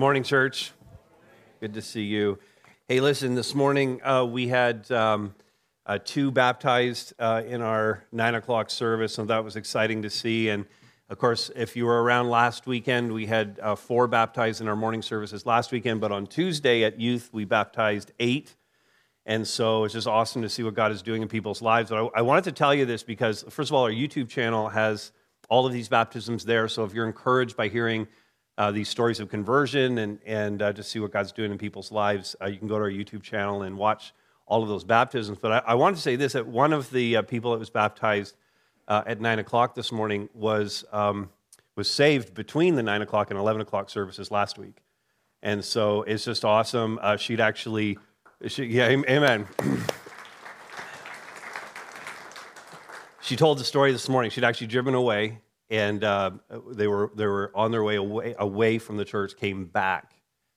Morning, church. Good to see you. Hey, listen, this morning uh, we had um, uh, two baptized uh, in our nine o'clock service, and that was exciting to see. And of course, if you were around last weekend, we had uh, four baptized in our morning services last weekend, but on Tuesday at youth, we baptized eight. And so it's just awesome to see what God is doing in people's lives. But I, I wanted to tell you this because, first of all, our YouTube channel has all of these baptisms there. So if you're encouraged by hearing uh, these stories of conversion and, and uh, to see what God's doing in people's lives, uh, you can go to our YouTube channel and watch all of those baptisms. But I, I wanted to say this that one of the uh, people that was baptized uh, at 9 o'clock this morning was, um, was saved between the 9 o'clock and 11 o'clock services last week. And so it's just awesome. Uh, she'd actually, she, yeah, amen. she told the story this morning. She'd actually driven away and uh, they were they were on their way away away from the church, came back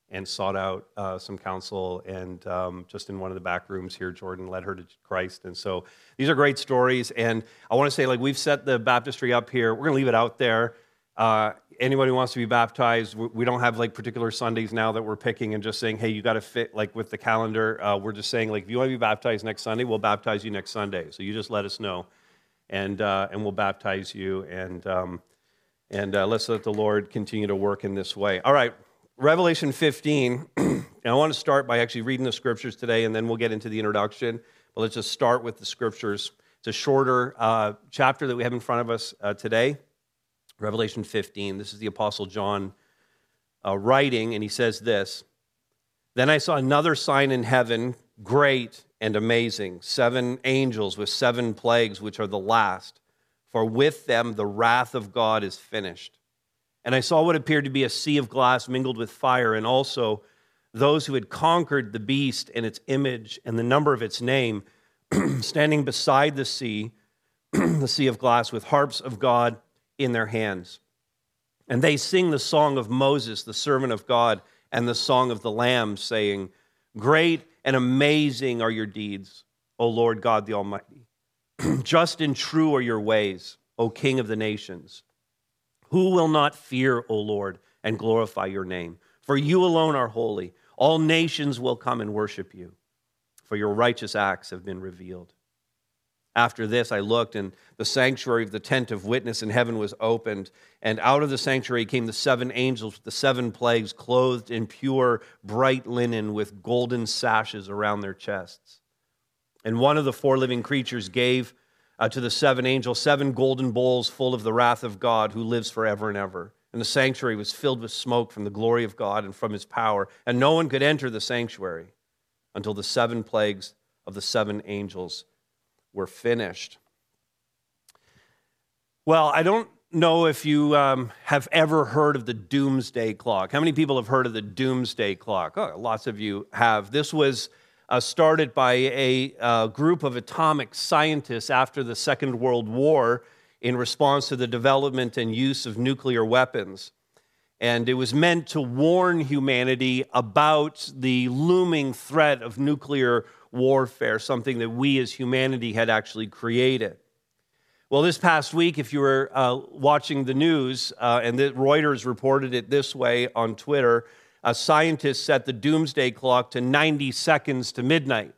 and sought out uh, some counsel, and um, just in one of the back rooms here, Jordan led her to Christ, and so these are great stories. And I want to say, like we've set the baptistry up here, we're going to leave it out there. Uh, anybody who wants to be baptized, we don't have like particular Sundays now that we're picking and just saying, hey, you got to fit like with the calendar. Uh, we're just saying, like, if you want to be baptized next Sunday, we'll baptize you next Sunday. So you just let us know and, uh, and we'll baptize you. And, um, and uh, let's let the Lord continue to work in this way. All right, Revelation 15. and I want to start by actually reading the scriptures today, and then we'll get into the introduction. But let's just start with the scriptures. It's a shorter uh, chapter that we have in front of us uh, today. Revelation 15. This is the Apostle John uh, writing, and he says this Then I saw another sign in heaven, great and amazing. Seven angels with seven plagues, which are the last, for with them the wrath of God is finished. And I saw what appeared to be a sea of glass mingled with fire, and also those who had conquered the beast and its image and the number of its name, standing beside the sea, the sea of glass, with harps of God in their hands. And they sing the song of Moses, the servant of God, and the song of the Lamb, saying, Great and amazing are your deeds, O Lord God the Almighty. Just and true are your ways, O King of the nations. Who will not fear, O Lord, and glorify your name? For you alone are holy. All nations will come and worship you, for your righteous acts have been revealed. After this, I looked, and the sanctuary of the tent of witness in heaven was opened. And out of the sanctuary came the seven angels with the seven plagues, clothed in pure, bright linen with golden sashes around their chests. And one of the four living creatures gave uh, to the seven angels seven golden bowls full of the wrath of God who lives forever and ever. And the sanctuary was filled with smoke from the glory of God and from his power. And no one could enter the sanctuary until the seven plagues of the seven angels were finished. Well, I don't know if you um, have ever heard of the doomsday clock. How many people have heard of the doomsday clock? Oh, lots of you have. This was uh, started by a uh, group of atomic scientists after the Second World War in response to the development and use of nuclear weapons. And it was meant to warn humanity about the looming threat of nuclear warfare, something that we as humanity had actually created. Well, this past week, if you were uh, watching the news, uh, and the, Reuters reported it this way on Twitter, a scientist set the doomsday clock to 90 seconds to midnight,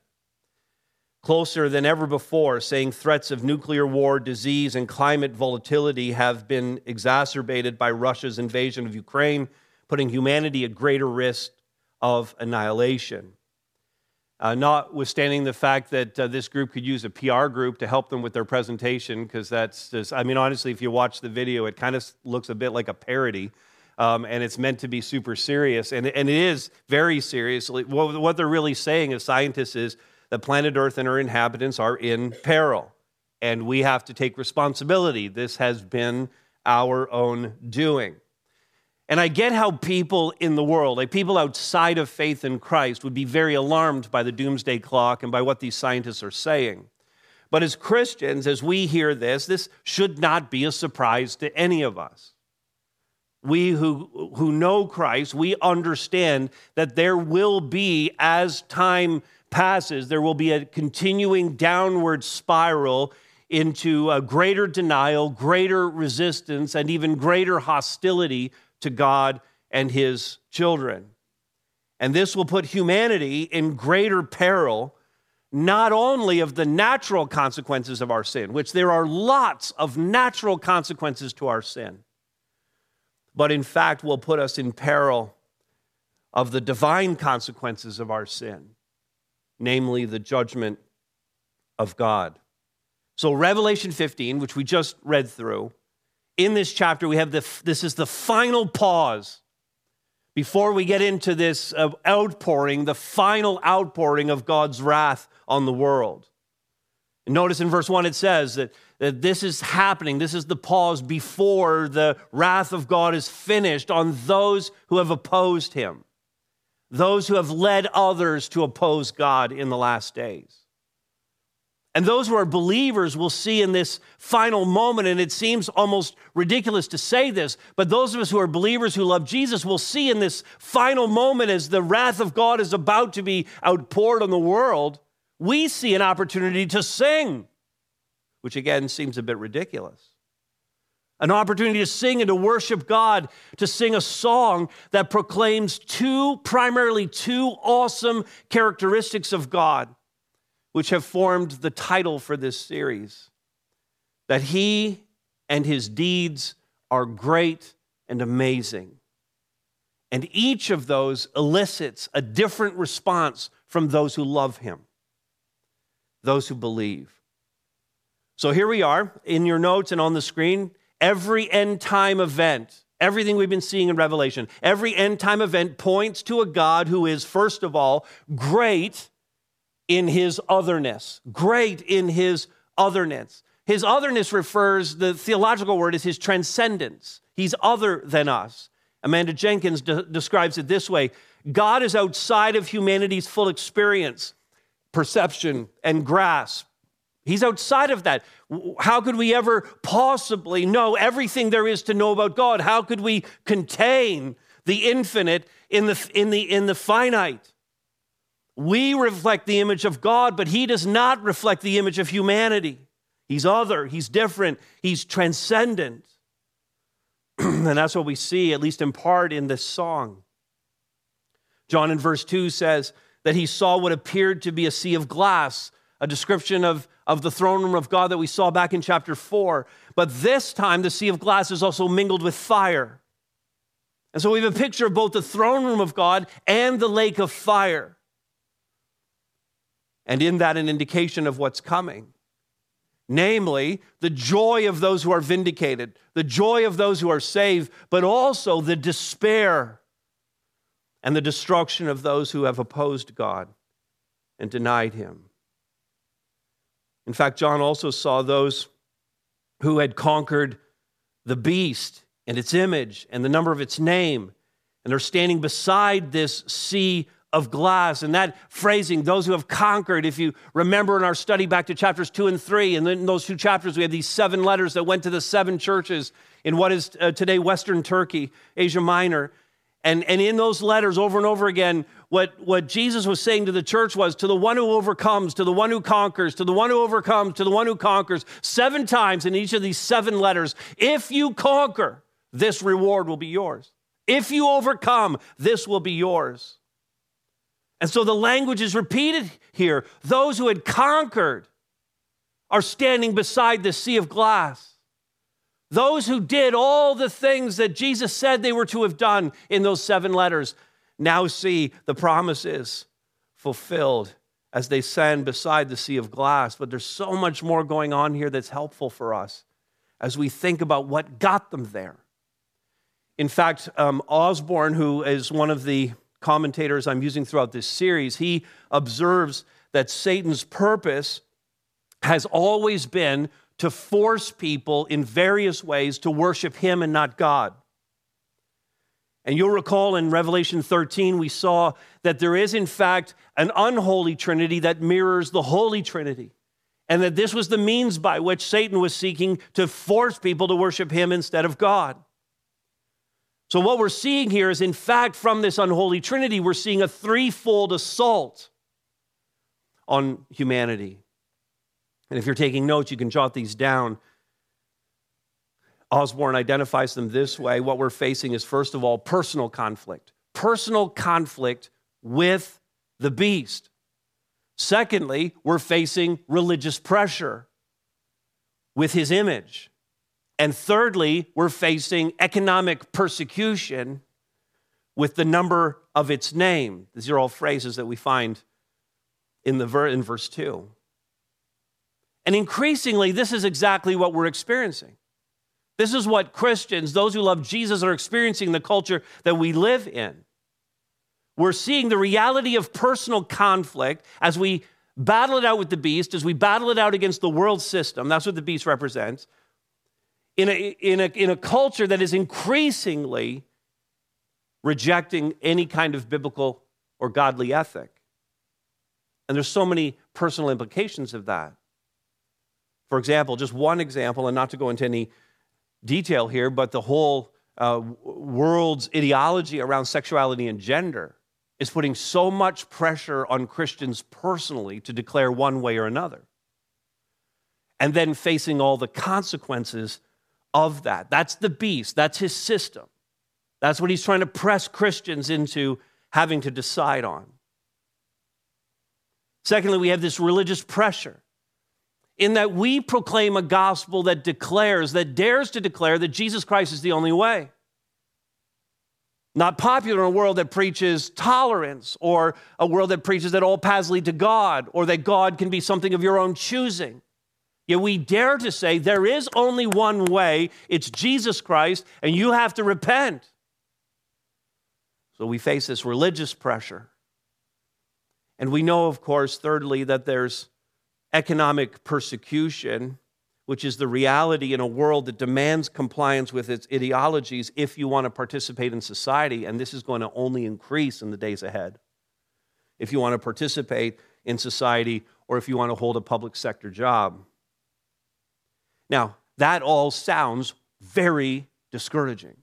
closer than ever before, saying threats of nuclear war, disease, and climate volatility have been exacerbated by Russia's invasion of Ukraine, putting humanity at greater risk of annihilation. Uh, notwithstanding the fact that uh, this group could use a PR group to help them with their presentation, because that's just, I mean, honestly, if you watch the video, it kind of looks a bit like a parody. Um, and it's meant to be super serious. And, and it is very serious. What, what they're really saying as scientists is that planet Earth and our inhabitants are in peril. And we have to take responsibility. This has been our own doing. And I get how people in the world, like people outside of faith in Christ, would be very alarmed by the doomsday clock and by what these scientists are saying. But as Christians, as we hear this, this should not be a surprise to any of us. We who, who know Christ, we understand that there will be, as time passes, there will be a continuing downward spiral into a greater denial, greater resistance, and even greater hostility to God and his children. And this will put humanity in greater peril, not only of the natural consequences of our sin, which there are lots of natural consequences to our sin, but in fact will put us in peril of the divine consequences of our sin, namely the judgment of God. So, Revelation 15, which we just read through, in this chapter, we have the, this is the final pause before we get into this uh, outpouring, the final outpouring of God's wrath on the world. Notice in verse 1 it says that, that this is happening. This is the pause before the wrath of God is finished on those who have opposed him, those who have led others to oppose God in the last days. And those who are believers will see in this final moment, and it seems almost ridiculous to say this, but those of us who are believers who love Jesus will see in this final moment as the wrath of God is about to be outpoured on the world, we see an opportunity to sing, which again seems a bit ridiculous. An opportunity to sing and to worship God, to sing a song that proclaims two, primarily two awesome characteristics of God which have formed the title for this series that he and his deeds are great and amazing. And each of those elicits a different response from those who love him, those who believe. So here we are in your notes and on the screen. Every end time event, everything we've been seeing in Revelation, every end time event points to a God who is, first of all, great in his otherness, great in his otherness. His otherness refers, the theological word is his transcendence. He's other than us. Amanda Jenkins de- describes it this way God is outside of humanity's full experience, perception, and grasp. He's outside of that. How could we ever possibly know everything there is to know about God? How could we contain the infinite in the, in the, in the finite? We reflect the image of God, but He does not reflect the image of humanity. He's other, He's different, He's transcendent. and that's what we see, at least in part, in this song. John in verse 2 says that he saw what appeared to be a sea of glass, a description of, of the throne room of God that we saw back in chapter 4. But this time, the sea of glass is also mingled with fire. And so we have a picture of both the throne room of God and the lake of fire and in that, an indication of what's coming. Namely, the joy of those who are vindicated, the joy of those who are saved, but also the despair and the destruction of those who have opposed God and denied Him. In fact, John also saw those who had conquered the beast and its image and the number of its name, and they're standing beside this sea of glass. And that phrasing, those who have conquered, if you remember in our study back to chapters two and three, and then those two chapters, we have these seven letters that went to the seven churches in what is uh, today Western Turkey, Asia Minor. And, and in those letters, over and over again, what, what Jesus was saying to the church was to the one who overcomes, to the one who conquers, to the one who overcomes, to the one who conquers, seven times in each of these seven letters, if you conquer, this reward will be yours. If you overcome, this will be yours. And so the language is repeated here. Those who had conquered are standing beside the sea of glass. Those who did all the things that Jesus said they were to have done in those seven letters now see the promises fulfilled as they stand beside the sea of glass. But there's so much more going on here that's helpful for us as we think about what got them there. In fact, um, Osborne, who is one of the commentators I'm using throughout this series, he observes that Satan's purpose has always been to force people in various ways to worship him and not God. And you'll recall in Revelation 13, we saw that there is, in fact, an unholy trinity that mirrors the holy trinity. And that this was the means by which Satan was seeking to force people to worship him instead of God. So, what we're seeing here is, in fact, from this unholy trinity, we're seeing a threefold assault on humanity. And if you're taking notes, you can jot these down. Osborne identifies them this way what we're facing is, first of all, personal conflict, personal conflict with the beast. Secondly, we're facing religious pressure with his image. And thirdly, we're facing economic persecution with the number of its name. These are all phrases that we find in, the ver- in verse 2. And increasingly, this is exactly what we're experiencing. This is what Christians, those who love Jesus, are experiencing the culture that we live in. We're seeing the reality of personal conflict as we battle it out with the beast, as we battle it out against the world system. That's what the beast represents. In a, in a, in a culture that is increasingly rejecting any kind of biblical or godly ethic. And there's so many personal implications of that. For example, just one example, and not to go into any detail here, but the whole uh, world's ideology around sexuality and gender is putting so much pressure on Christians personally to declare one way or another. And then facing all the consequences of that. That's the beast, that's his system. That's what he's trying to press Christians into having to decide on. Secondly, we have this religious pressure in that we proclaim a gospel that declares, that dares to declare that Jesus Christ is the only way. Not popular in a world that preaches tolerance or a world that preaches that all paths lead to God or that God can be something of your own choosing. Yet we dare to say there is only one way, it's Jesus Christ, and you have to repent. So we face this religious pressure. And we know, of course, thirdly, that there's economic persecution, which is the reality in a world that demands compliance with its ideologies if you want to participate in society. And this is going to only increase in the days ahead. If you want to participate in society or if you want to hold a public sector job. Now, that all sounds very discouraging.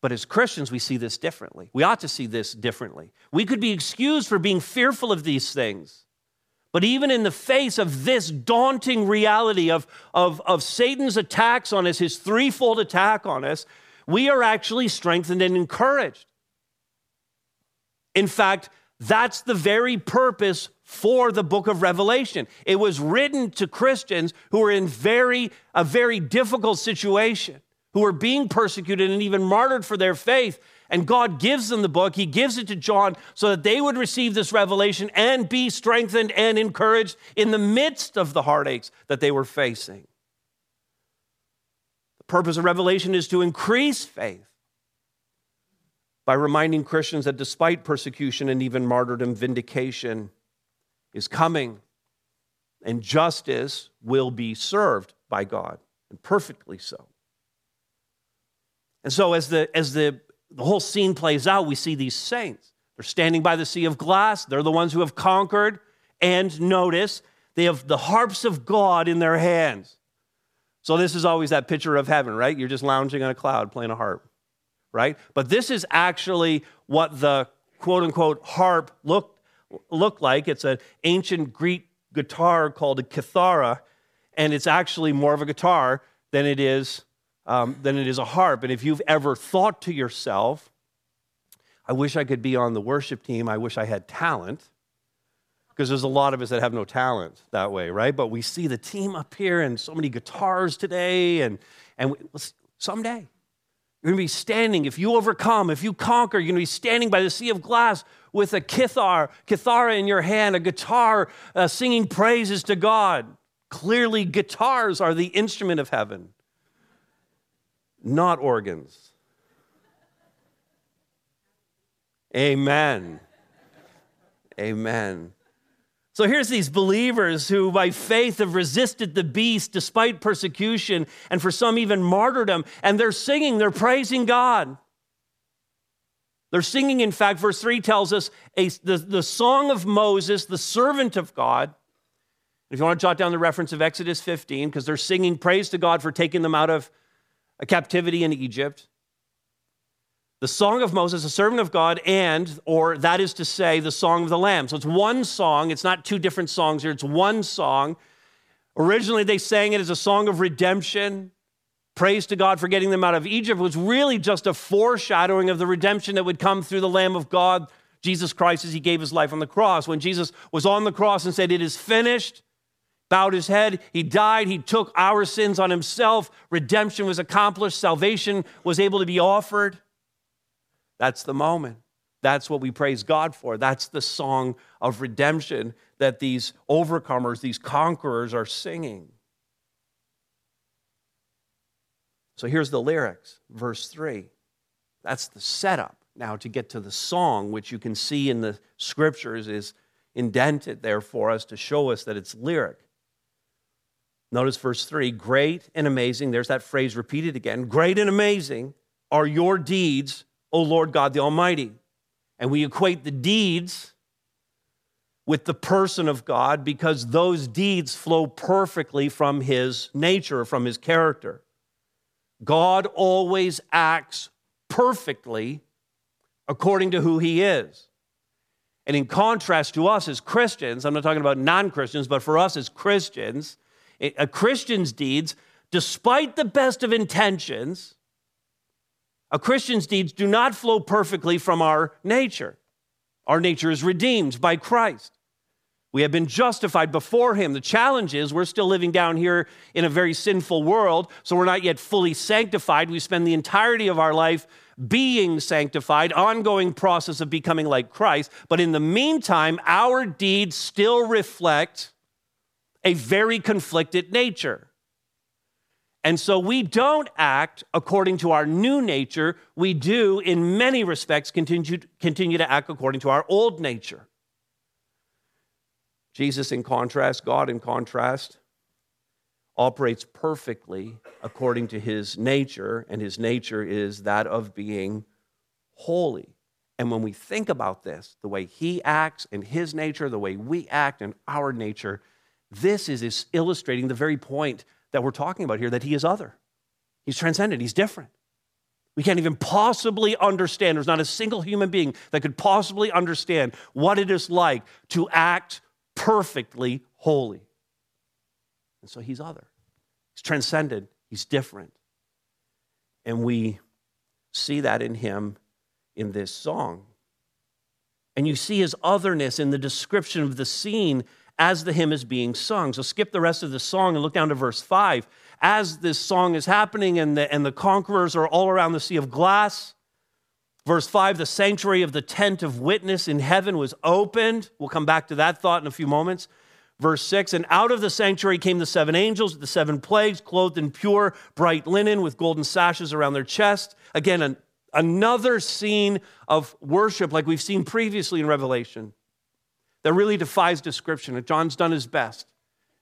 But as Christians, we see this differently. We ought to see this differently. We could be excused for being fearful of these things. But even in the face of this daunting reality of, of, of Satan's attacks on us, his threefold attack on us, we are actually strengthened and encouraged. In fact, that's the very purpose for the book of Revelation. It was written to Christians who were in very a very difficult situation, who were being persecuted and even martyred for their faith. And God gives them the book. He gives it to John so that they would receive this revelation and be strengthened and encouraged in the midst of the heartaches that they were facing. The purpose of Revelation is to increase faith by reminding Christians that despite persecution and even martyrdom, vindication is coming and justice will be served by God, and perfectly so. And so, as the, as the the whole scene plays out, we see these saints. They're standing by the sea of glass. They're the ones who have conquered. And notice, they have the harps of God in their hands. So, this is always that picture of heaven, right? You're just lounging on a cloud playing a harp, right? But this is actually what the quote unquote harp looked, looked like. It's an ancient Greek guitar called a kithara, and it's actually more of a guitar than it is um, than it is a harp. And if you've ever thought to yourself, I wish I could be on the worship team, I wish I had talent, because there's a lot of us that have no talent that way, right? But we see the team up here and so many guitars today, and, and we, someday you're going to be standing, if you overcome, if you conquer, you're going to be standing by the sea of glass with a kithar, kithara in your hand, a guitar uh, singing praises to God. Clearly, guitars are the instrument of heaven not organs. Amen. Amen. So here's these believers who, by faith, have resisted the beast despite persecution and for some even martyrdom, and they're singing, they're praising God. They're singing, in fact, verse 3 tells us a, the, the song of Moses, the servant of God. If you want to jot down the reference of Exodus 15, because they're singing praise to God for taking them out of a captivity in Egypt, the Song of Moses, a servant of God, and, or that is to say, the Song of the Lamb. So it's one song. It's not two different songs here, it's one song. Originally, they sang it as a song of redemption, praise to God for getting them out of Egypt was really just a foreshadowing of the redemption that would come through the Lamb of God, Jesus Christ, as he gave his life on the cross. When Jesus was on the cross and said, It is finished, bowed his head, he died, he took our sins on himself, redemption was accomplished, salvation was able to be offered. That's the moment. That's what we praise God for. That's the song of redemption that these overcomers, these conquerors are singing. So here's the lyrics, verse 3. That's the setup now to get to the song, which you can see in the scriptures is indented there for us to show us that it's lyric. Notice verse 3 Great and amazing, there's that phrase repeated again. Great and amazing are your deeds, O Lord God the Almighty. And we equate the deeds with the person of God because those deeds flow perfectly from his nature, from his character. God always acts perfectly according to who he is. And in contrast to us as Christians, I'm not talking about non Christians, but for us as Christians, a Christian's deeds, despite the best of intentions, a Christian's deeds do not flow perfectly from our nature. Our nature is redeemed by Christ. We have been justified before Him. The challenge is we're still living down here in a very sinful world, so we're not yet fully sanctified. We spend the entirety of our life being sanctified, ongoing process of becoming like Christ. But in the meantime, our deeds still reflect a very conflicted nature. And so we don't act according to our new nature. We do, in many respects, continue, continue to act according to our old nature. Jesus, in contrast, God, in contrast, operates perfectly according to his nature, and his nature is that of being holy. And when we think about this, the way he acts in his nature, the way we act in our nature, this is illustrating the very point that we're talking about here that he is other. He's transcendent, he's different. We can't even possibly understand, there's not a single human being that could possibly understand what it is like to act perfectly holy. And so he's other. He's transcendent, he's different. And we see that in him in this song. And you see his otherness in the description of the scene as the hymn is being sung. So skip the rest of the song and look down to verse 5. As this song is happening and the, and the conquerors are all around the sea of glass, verse 5 the sanctuary of the tent of witness in heaven was opened. We'll come back to that thought in a few moments. Verse 6 And out of the sanctuary came the seven angels the seven plagues, clothed in pure, bright linen, with golden sashes around their chest. Again, an, another scene of worship like we've seen previously in Revelation that really defies description. John's done his best.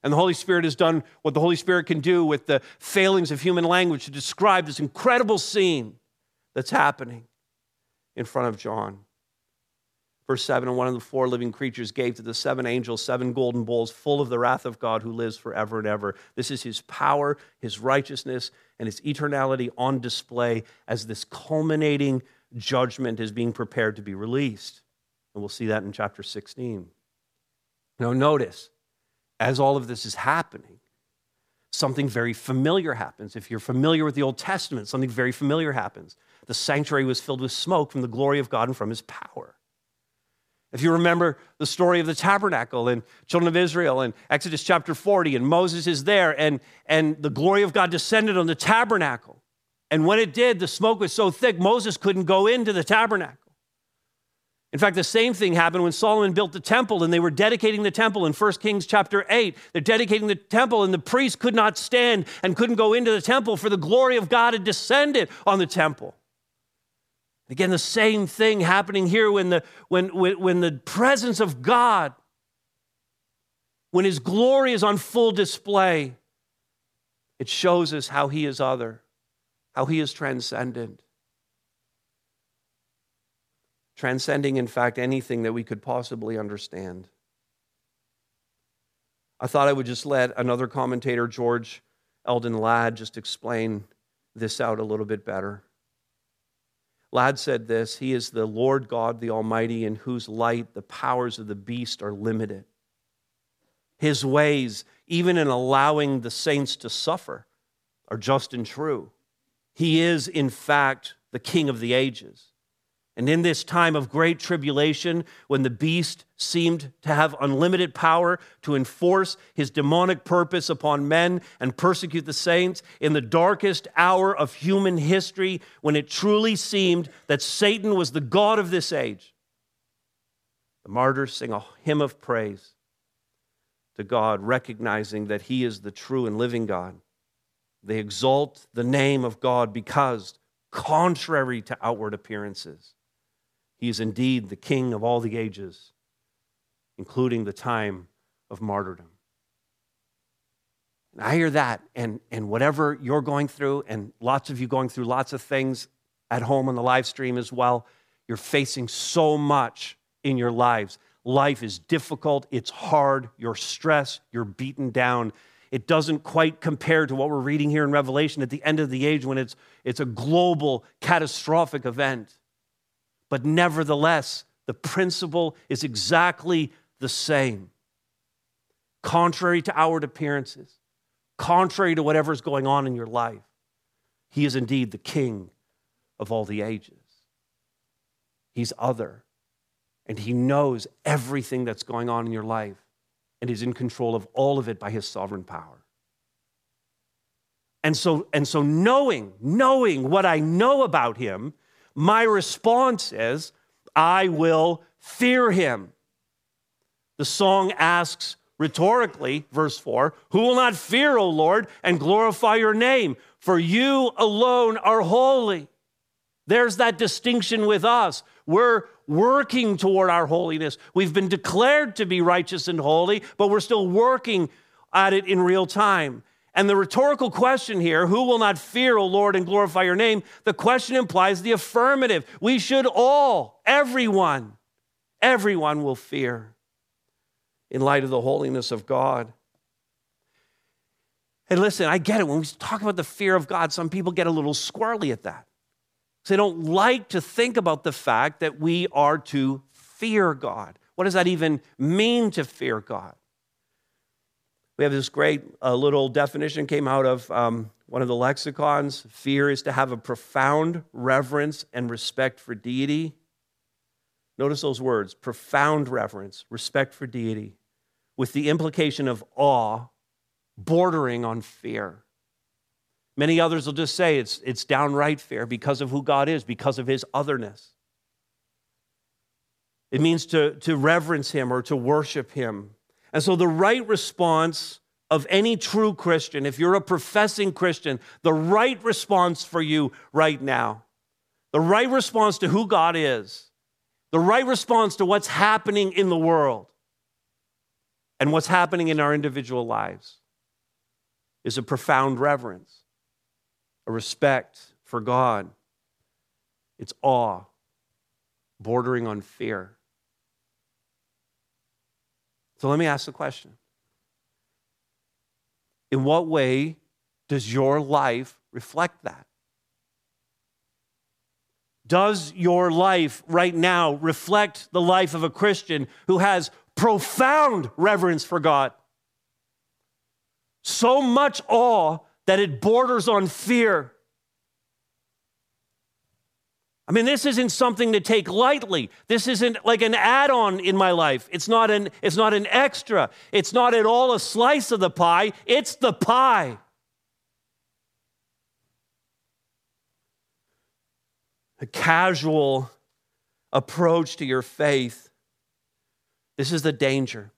And the Holy Spirit has done what the Holy Spirit can do with the failings of human language to describe this incredible scene that's happening in front of John. Verse 7 And one of the four living creatures gave to the seven angels seven golden bowls full of the wrath of God who lives forever and ever. This is his power, his righteousness, and his eternality on display as this culminating judgment is being prepared to be released. And we'll see that in chapter 16. Now, notice, as all of this is happening, something very familiar happens. If you're familiar with the Old Testament, something very familiar happens. The sanctuary was filled with smoke from the glory of God and from his power. If you remember the story of the tabernacle and children of Israel in Exodus chapter 40, and Moses is there, and, and the glory of God descended on the tabernacle. And when it did, the smoke was so thick, Moses couldn't go into the tabernacle. In fact, the same thing happened when Solomon built the temple and they were dedicating the temple in 1 Kings chapter 8. They're dedicating the temple and the priests could not stand and couldn't go into the temple for the glory of God had descended on the temple. Again, the same thing happening here when the, when, when, when the presence of God, when his glory is on full display, it shows us how he is other, how he is transcendent transcending, in fact, anything that we could possibly understand. I thought I would just let another commentator, George Eldon Ladd, just explain this out a little bit better. Ladd said this He is the Lord God, the Almighty, in whose light the powers of the beast are limited. His ways, even in allowing the saints to suffer, are just and true. He is, in fact, the King of the ages. And in this time of great tribulation, when the beast seemed to have unlimited power to enforce his demonic purpose upon men and persecute the saints, in the darkest hour of human history, when it truly seemed that Satan was the God of this age, the martyrs sing a hymn of praise to God, recognizing that he is the true and living God. They exalt the name of God because, contrary to outward appearances, he is indeed the King of all the ages, including the time of martyrdom. And I hear that, and, and whatever you're going through, and lots of you going through lots of things at home on the live stream as well, you're facing so much in your lives. Life is difficult, it's hard, you're stressed, you're beaten down. It doesn't quite compare to what we're reading here in Revelation at the end of the age when it's, it's a global, catastrophic event. But nevertheless, the principle is exactly the same. Contrary to outward appearances, contrary to whatever's going on in your life, he is indeed the king of all the ages. He's other, and he knows everything that's going on in your life and is in control of all of it by his sovereign power. And so, and so knowing, knowing what I know about him, my response is, I will fear him. The song asks rhetorically, verse 4 Who will not fear, O Lord, and glorify your name? For you alone are holy. There's that distinction with us. We're working toward our holiness. We've been declared to be righteous and holy, but we're still working at it in real time. And the rhetorical question here, who will not fear, O Lord, and glorify your name? The question implies the affirmative. We should all, everyone, everyone will fear in light of the holiness of God. And listen, I get it. When we talk about the fear of God, some people get a little squirrely at that. They don't like to think about the fact that we are to fear God. What does that even mean to fear God? We have this great uh, little definition came out of um, one of the lexicons. Fear is to have a profound reverence and respect for deity. Notice those words profound reverence, respect for deity, with the implication of awe bordering on fear. Many others will just say it's, it's downright fear because of who God is, because of his otherness. It means to, to reverence him or to worship him. And so, the right response of any true Christian, if you're a professing Christian, the right response for you right now, the right response to who God is, the right response to what's happening in the world and what's happening in our individual lives is a profound reverence, a respect for God. It's awe, bordering on fear. So let me ask the question In what way does your life reflect that? Does your life right now reflect the life of a Christian who has profound reverence for God? So much awe that it borders on fear. I mean, this isn't something to take lightly. This isn't like an add on in my life. It's not, an, it's not an extra. It's not at all a slice of the pie. It's the pie. A casual approach to your faith. This is the danger.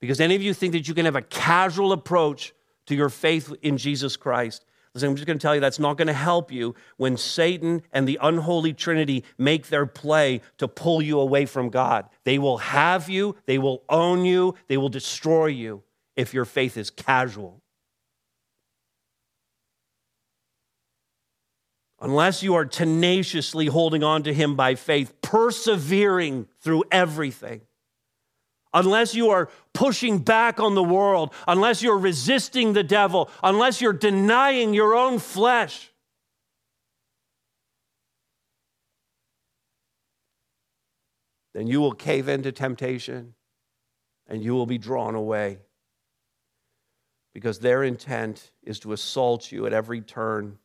Because any of you think that you can have a casual approach to your faith in Jesus Christ. Listen, I'm just going to tell you that's not going to help you when Satan and the unholy Trinity make their play to pull you away from God. They will have you, they will own you, they will destroy you if your faith is casual. Unless you are tenaciously holding on to Him by faith, persevering through everything unless you are pushing back on the world, unless you're resisting the devil, unless you're denying your own flesh. Then you will cave into temptation and you will be drawn away. because their intent is to assault you at every turn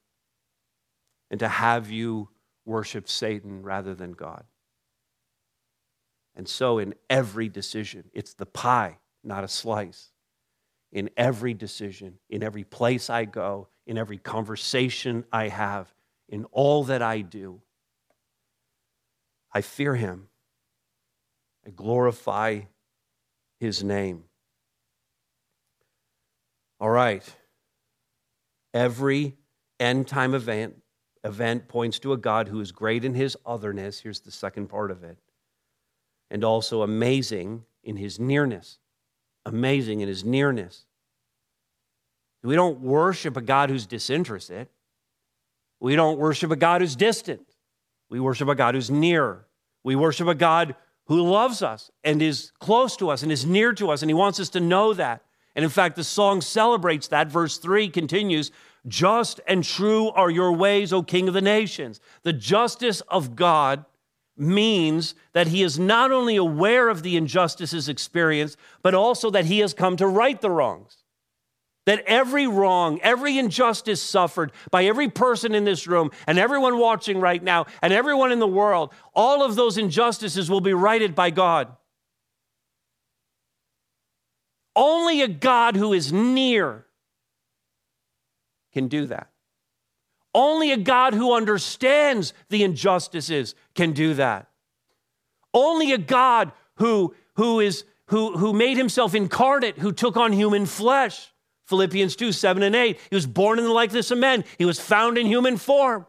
and to have you worship Satan rather than God. And so, in every decision, it's the pie, not a slice. In every decision, in every place I go, in every conversation I have, in all that I do, I fear him. I glorify his name. All right. Every end time event, event points to a God who is great in his otherness. Here's the second part of it. And also amazing in his nearness. Amazing in his nearness. We don't worship a God who's disinterested. We don't worship a God who's distant. We worship a God who's near. We worship a God who loves us and is close to us and is near to us, and he wants us to know that. And in fact, the song celebrates that. Verse 3 continues Just and true are your ways, O King of the nations. The justice of God means that he is not only aware of the injustices experienced, but also that he has come to right the wrongs. That every wrong, every injustice suffered by every person in this room and everyone watching right now and everyone in the world, all of those injustices will be righted by God. Only a God who is near can do that. Only a God who understands the injustices can do that. Only a God who, who, is, who, who made himself incarnate, who took on human flesh. Philippians 2 7 and 8. He was born in the likeness of men, he was found in human form.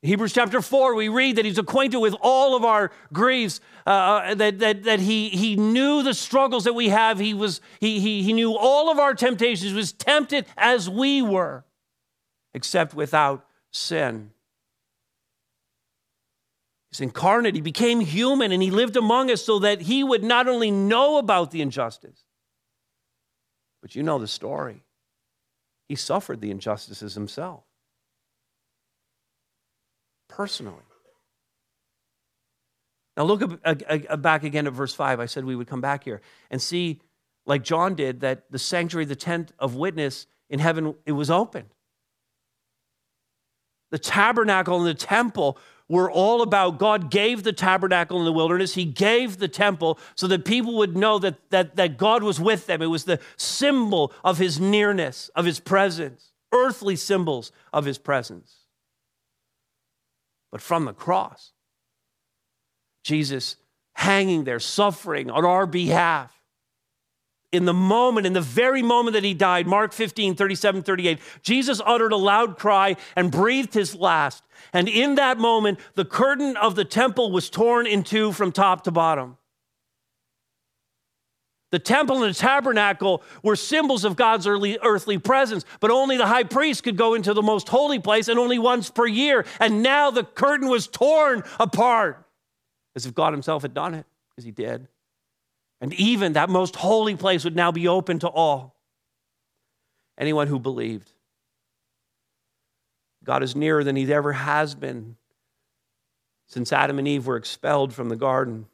Hebrews chapter 4, we read that he's acquainted with all of our griefs, uh, uh, that, that, that he, he knew the struggles that we have. He, was, he, he, he knew all of our temptations, he was tempted as we were, except without sin. He's incarnate, he became human, and he lived among us so that he would not only know about the injustice, but you know the story. He suffered the injustices himself personally. Now, look uh, back again at verse 5. I said we would come back here and see, like John did, that the sanctuary, the tent of witness in heaven, it was open. The tabernacle and the temple were all about God gave the tabernacle in the wilderness. He gave the temple so that people would know that, that, that God was with them. It was the symbol of his nearness, of his presence, earthly symbols of his presence but from the cross. Jesus hanging there, suffering on our behalf. In the moment, in the very moment that he died, Mark 15, 37, 38, Jesus uttered a loud cry and breathed his last. And in that moment, the curtain of the temple was torn in two from top to bottom. The temple and the tabernacle were symbols of God's early, earthly presence, but only the high priest could go into the most holy place and only once per year. And now the curtain was torn apart as if God Himself had done it, because He did. And even that most holy place would now be open to all. Anyone who believed. God is nearer than He ever has been since Adam and Eve were expelled from the garden.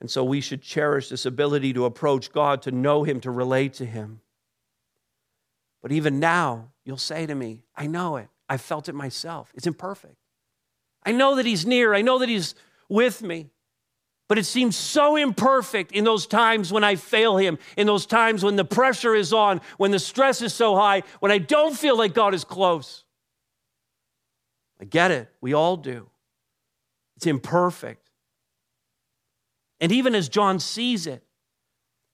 And so we should cherish this ability to approach God, to know Him, to relate to Him. But even now, you'll say to me, I know it. I felt it myself. It's imperfect. I know that He's near. I know that He's with me. But it seems so imperfect in those times when I fail Him, in those times when the pressure is on, when the stress is so high, when I don't feel like God is close. I get it. We all do. It's imperfect. And even as John sees it,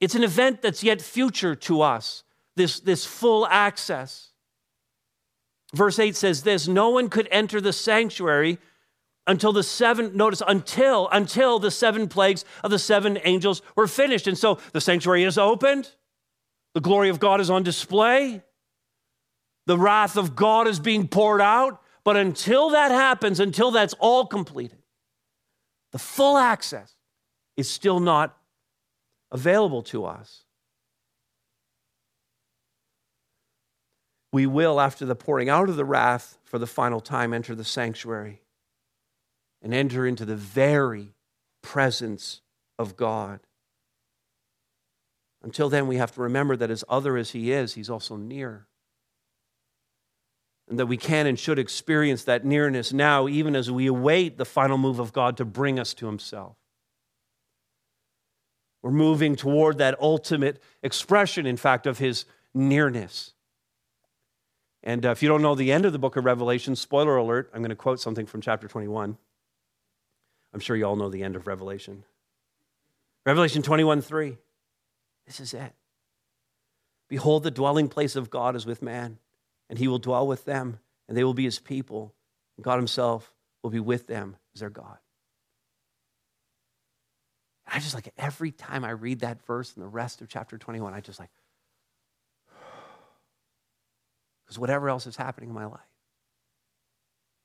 it's an event that's yet future to us, this, this full access. Verse 8 says this no one could enter the sanctuary until the seven notice until until the seven plagues of the seven angels were finished. And so the sanctuary is opened. The glory of god is on display. The wrath of god is being poured out. But until that happens until that's all completed the full access is still not available to us. We will, after the pouring out of the wrath for the final time, enter the sanctuary and enter into the very presence of God. Until then, we have to remember that as other as He is, He's also near. And that we can and should experience that nearness now, even as we await the final move of God to bring us to Himself. We're moving toward that ultimate expression, in fact, of His nearness. And uh, if you don't know the end of the book of Revelation, spoiler alert, I'm going to quote something from chapter 21. I'm sure you all know the end of Revelation. Revelation 21 3. This is it. Behold, the dwelling place of God is with man, and he will dwell with them, and they will be his people, and God himself will be with them as their God. I just like every time I read that verse and the rest of chapter 21, I just like, because whatever else is happening in my life,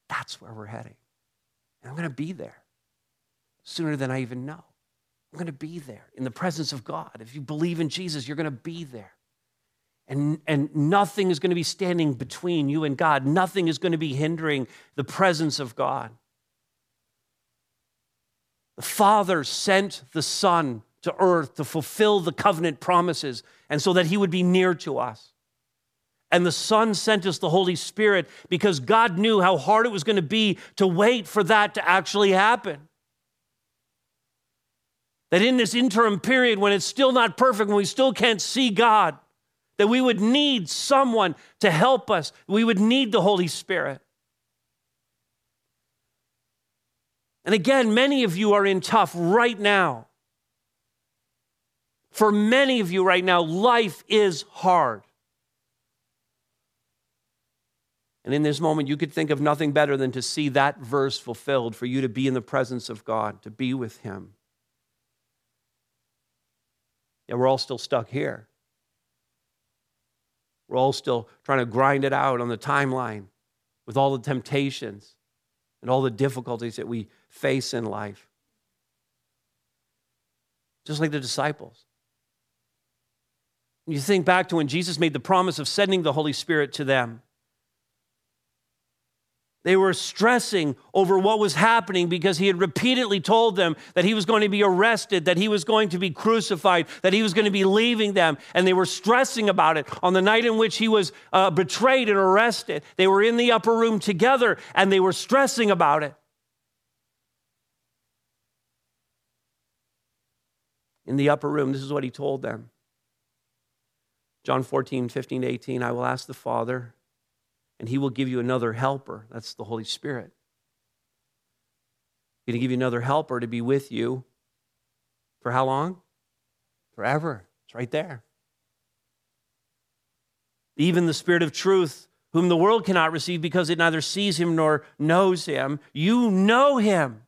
that's where we're heading. And I'm going to be there sooner than I even know. I'm going to be there in the presence of God. If you believe in Jesus, you're going to be there. And, and nothing is going to be standing between you and God. Nothing is going to be hindering the presence of God. The Father sent the Son to earth to fulfill the covenant promises and so that he would be near to us. And the Son sent us the Holy Spirit because God knew how hard it was going to be to wait for that to actually happen. That in this interim period, when it's still not perfect, when we still can't see God, that we would need someone to help us. We would need the Holy Spirit. And again, many of you are in tough right now. For many of you right now, life is hard. And in this moment, you could think of nothing better than to see that verse fulfilled, for you to be in the presence of God, to be with Him. And we're all still stuck here. We're all still trying to grind it out on the timeline with all the temptations and all the difficulties that we face in life. Just like the disciples. You think back to when Jesus made the promise of sending the Holy Spirit to them. They were stressing over what was happening because he had repeatedly told them that he was going to be arrested, that he was going to be crucified, that he was going to be leaving them. And they were stressing about it. On the night in which he was uh, betrayed and arrested, they were in the upper room together and they were stressing about it. In the upper room, this is what he told them John 14, 15, 18. I will ask the Father and he will give you another helper. That's the Holy Spirit. He's going to give you another helper to be with you for how long? Forever. It's right there. Even the Spirit of truth, whom the world cannot receive because it neither sees him nor knows him, you know him,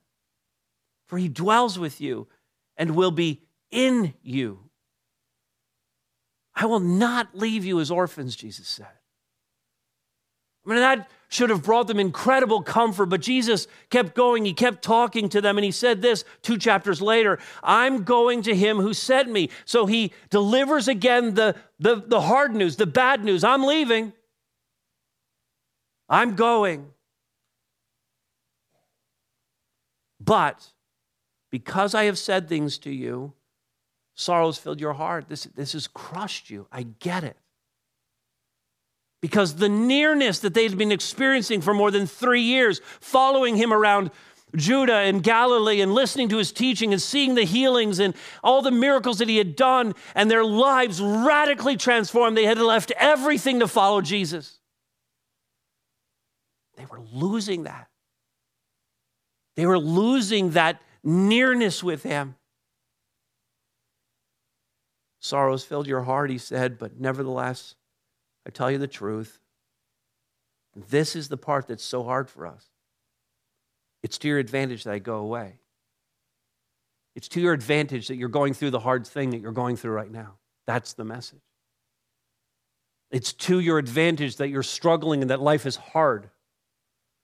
for he dwells with you and will be in you. I will not leave you as orphans, Jesus said. I mean, that should have brought them incredible comfort, but Jesus kept going. He kept talking to them, and he said this two chapters later I'm going to him who sent me. So he delivers again the, the, the hard news, the bad news. I'm leaving, I'm going. But because I have said things to you, sorrows filled your heart. This, this has crushed you. I get it because the nearness that they'd been experiencing for more than three years, following him around Judah and Galilee and listening to his teaching and seeing the healings and all the miracles that he had done, and their lives radically transformed. They had left everything to follow Jesus. They were losing that. They were losing that nearness with him. Sorrows filled your heart, he said, but nevertheless, I tell you the truth. This is the part that's so hard for us. It's to your advantage that I go away. It's to your advantage that you're going through the hard thing that you're going through right now. That's the message. It's to your advantage that you're struggling and that life is hard.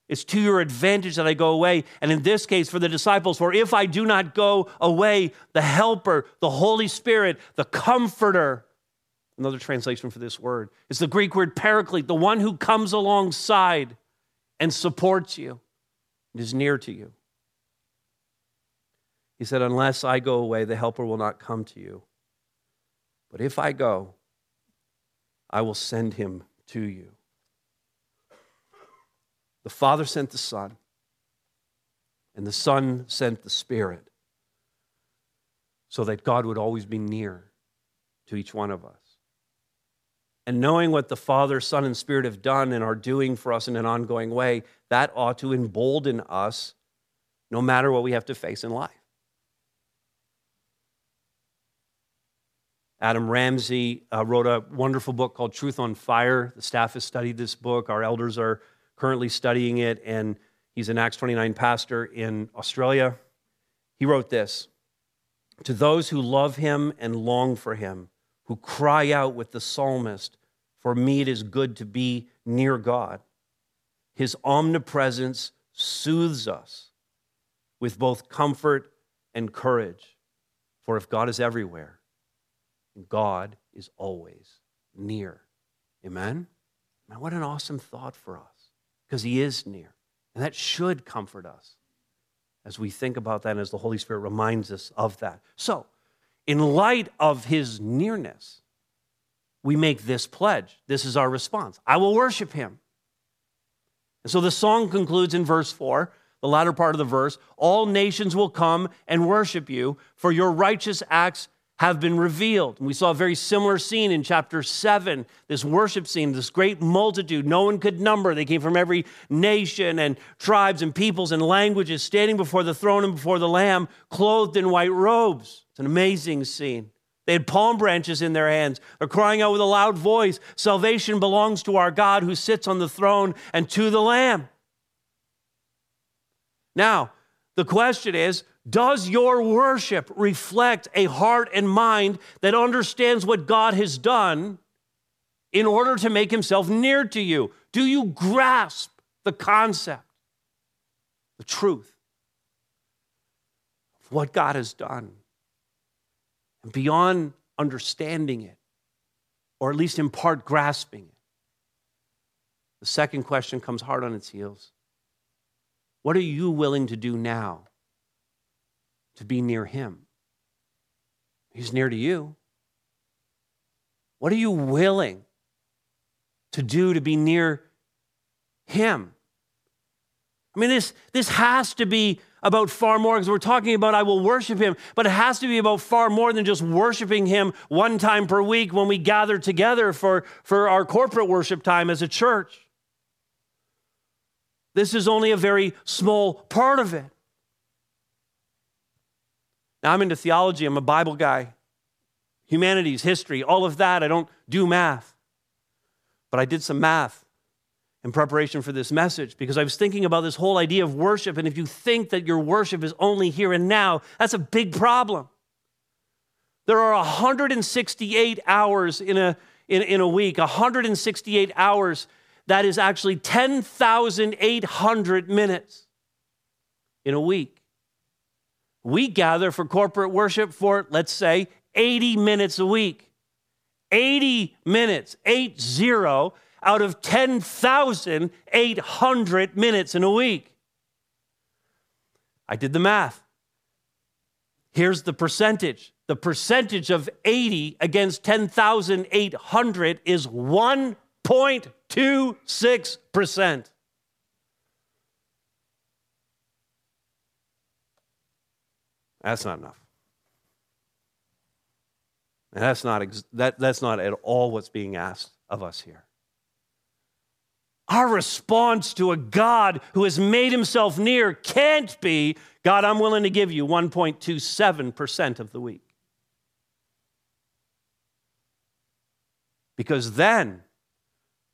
It's to your advantage that I go away. And in this case, for the disciples, for if I do not go away, the helper, the Holy Spirit, the comforter, Another translation for this word is the Greek word paraclete, the one who comes alongside and supports you and is near to you. He said, Unless I go away, the helper will not come to you. But if I go, I will send him to you. The Father sent the Son, and the Son sent the Spirit so that God would always be near to each one of us. And knowing what the Father, Son, and Spirit have done and are doing for us in an ongoing way, that ought to embolden us no matter what we have to face in life. Adam Ramsey uh, wrote a wonderful book called Truth on Fire. The staff has studied this book. Our elders are currently studying it, and he's an Acts 29 pastor in Australia. He wrote this To those who love him and long for him, who cry out with the psalmist, For me it is good to be near God. His omnipresence soothes us with both comfort and courage. For if God is everywhere, God is always near. Amen? Man, what an awesome thought for us because He is near. And that should comfort us as we think about that and as the Holy Spirit reminds us of that. So, in light of His nearness, we make this pledge. This is our response I will worship Him. And so the song concludes in verse 4 the latter part of the verse, all nations will come and worship you, for your righteous acts have been revealed. And we saw a very similar scene in chapter 7, this worship scene, this great multitude no one could number. They came from every nation and tribes and peoples and languages, standing before the throne and before the Lamb, clothed in white robes. It's an amazing scene. They had palm branches in their hands. They're crying out with a loud voice Salvation belongs to our God who sits on the throne and to the Lamb. Now, the question is does your worship reflect a heart and mind that understands what God has done in order to make himself near to you? Do you grasp the concept, the truth of what God has done? And beyond understanding it, or at least in part grasping it, the second question comes hard on its heels. What are you willing to do now to be near Him. He's near to you. What are you willing to do to be near Him? I mean, this, this has to be about far more because we're talking about I will worship Him, but it has to be about far more than just worshiping Him one time per week when we gather together for, for our corporate worship time as a church. This is only a very small part of it. Now, I'm into theology, I'm a Bible guy, humanities, history, all of that. I don't do math. But I did some math in preparation for this message because I was thinking about this whole idea of worship. And if you think that your worship is only here and now, that's a big problem. There are 168 hours in a, in, in a week, 168 hours. That is actually 10,800 minutes in a week. We gather for corporate worship for, let's say, 80 minutes a week. 80 minutes, 8 0 out of 10,800 minutes in a week. I did the math. Here's the percentage the percentage of 80 against 10,800 is 1.26%. That's not enough. And that's not, ex- that, that's not at all what's being asked of us here. Our response to a God who has made himself near can't be, God, I'm willing to give you 1.27% of the week. Because then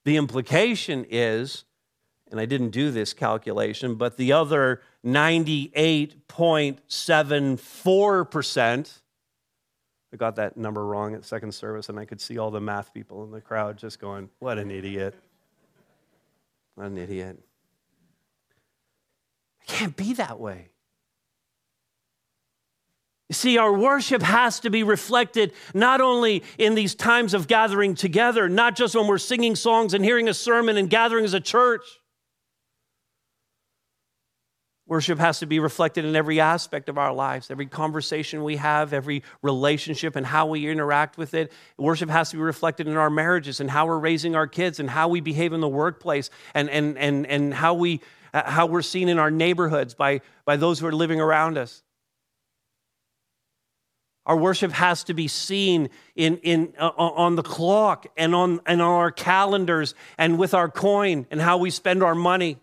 the implication is and I didn't do this calculation, but the other 98.74%, I got that number wrong at second service, and I could see all the math people in the crowd just going, What an idiot. What an idiot. It can't be that way. You see, our worship has to be reflected not only in these times of gathering together, not just when we're singing songs and hearing a sermon and gathering as a church, Worship has to be reflected in every aspect of our lives, every conversation we have, every relationship, and how we interact with it. Worship has to be reflected in our marriages and how we're raising our kids and how we behave in the workplace and, and, and, and how, we, how we're seen in our neighborhoods by, by those who are living around us. Our worship has to be seen in, in, uh, on the clock and on, and on our calendars and with our coin and how we spend our money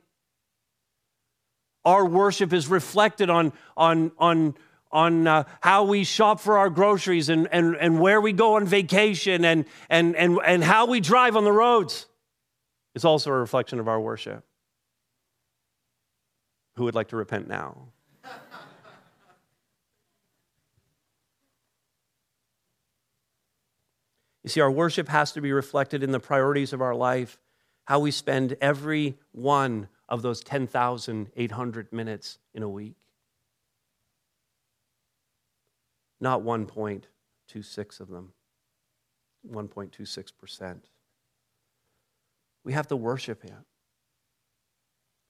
our worship is reflected on, on, on, on uh, how we shop for our groceries and, and, and where we go on vacation and, and, and, and how we drive on the roads. It's also a reflection of our worship. Who would like to repent now? You see, our worship has to be reflected in the priorities of our life, how we spend every one of those 10,800 minutes in a week. Not 1.26 of them, 1.26%. We have to worship Him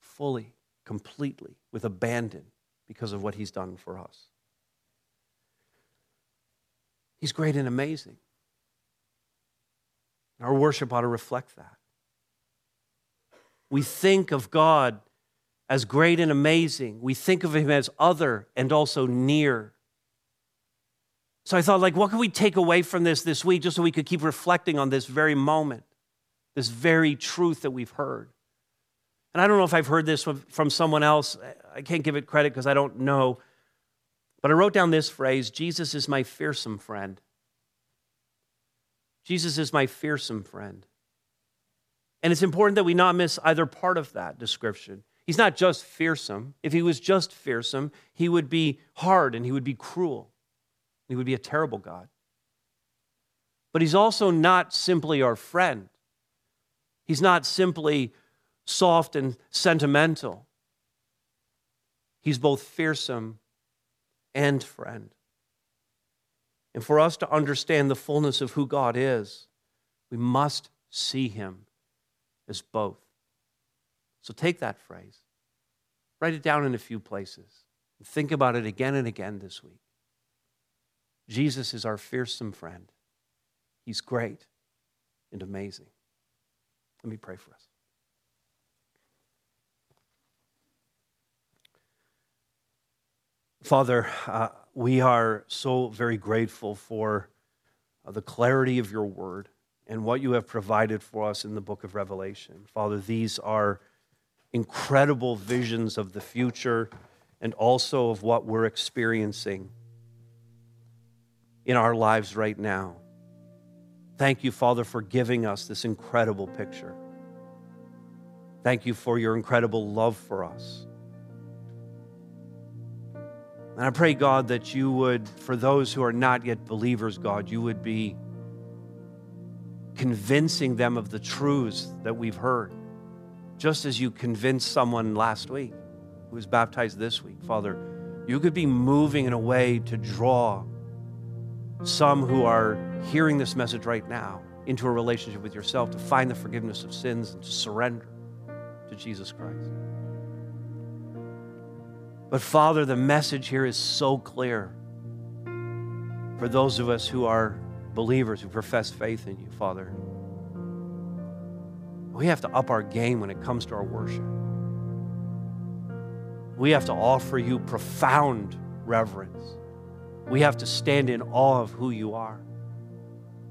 fully, completely, with abandon because of what He's done for us. He's great and amazing. Our worship ought to reflect that we think of God as great and amazing. We think of him as other and also near. So I thought, like, what can we take away from this this week just so we could keep reflecting on this very moment, this very truth that we've heard? And I don't know if I've heard this from someone else. I can't give it credit because I don't know. But I wrote down this phrase Jesus is my fearsome friend. Jesus is my fearsome friend. And it's important that we not miss either part of that description. He's not just fearsome. If he was just fearsome, he would be hard and he would be cruel. He would be a terrible God. But he's also not simply our friend. He's not simply soft and sentimental. He's both fearsome and friend. And for us to understand the fullness of who God is, we must see him as both. So take that phrase, write it down in a few places, and think about it again and again this week. Jesus is our fearsome friend. He's great and amazing. Let me pray for us. Father, uh, we are so very grateful for uh, the clarity of your word and what you have provided for us in the book of Revelation. Father, these are incredible visions of the future and also of what we're experiencing in our lives right now. Thank you, Father, for giving us this incredible picture. Thank you for your incredible love for us. And I pray, God, that you would, for those who are not yet believers, God, you would be convincing them of the truths that we've heard, just as you convinced someone last week who was baptized this week. Father, you could be moving in a way to draw some who are hearing this message right now into a relationship with yourself to find the forgiveness of sins and to surrender to Jesus Christ. But Father, the message here is so clear for those of us who are believers who profess faith in you, Father. We have to up our game when it comes to our worship. We have to offer you profound reverence. We have to stand in awe of who you are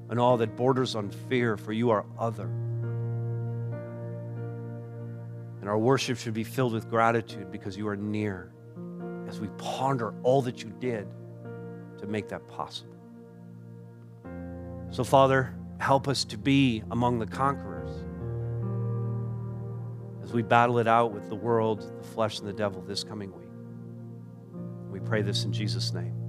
and all that borders on fear, for you are other. And our worship should be filled with gratitude because you are near as we ponder all that you did to make that possible. So, Father, help us to be among the conquerors as we battle it out with the world, the flesh, and the devil this coming week. We pray this in Jesus' name.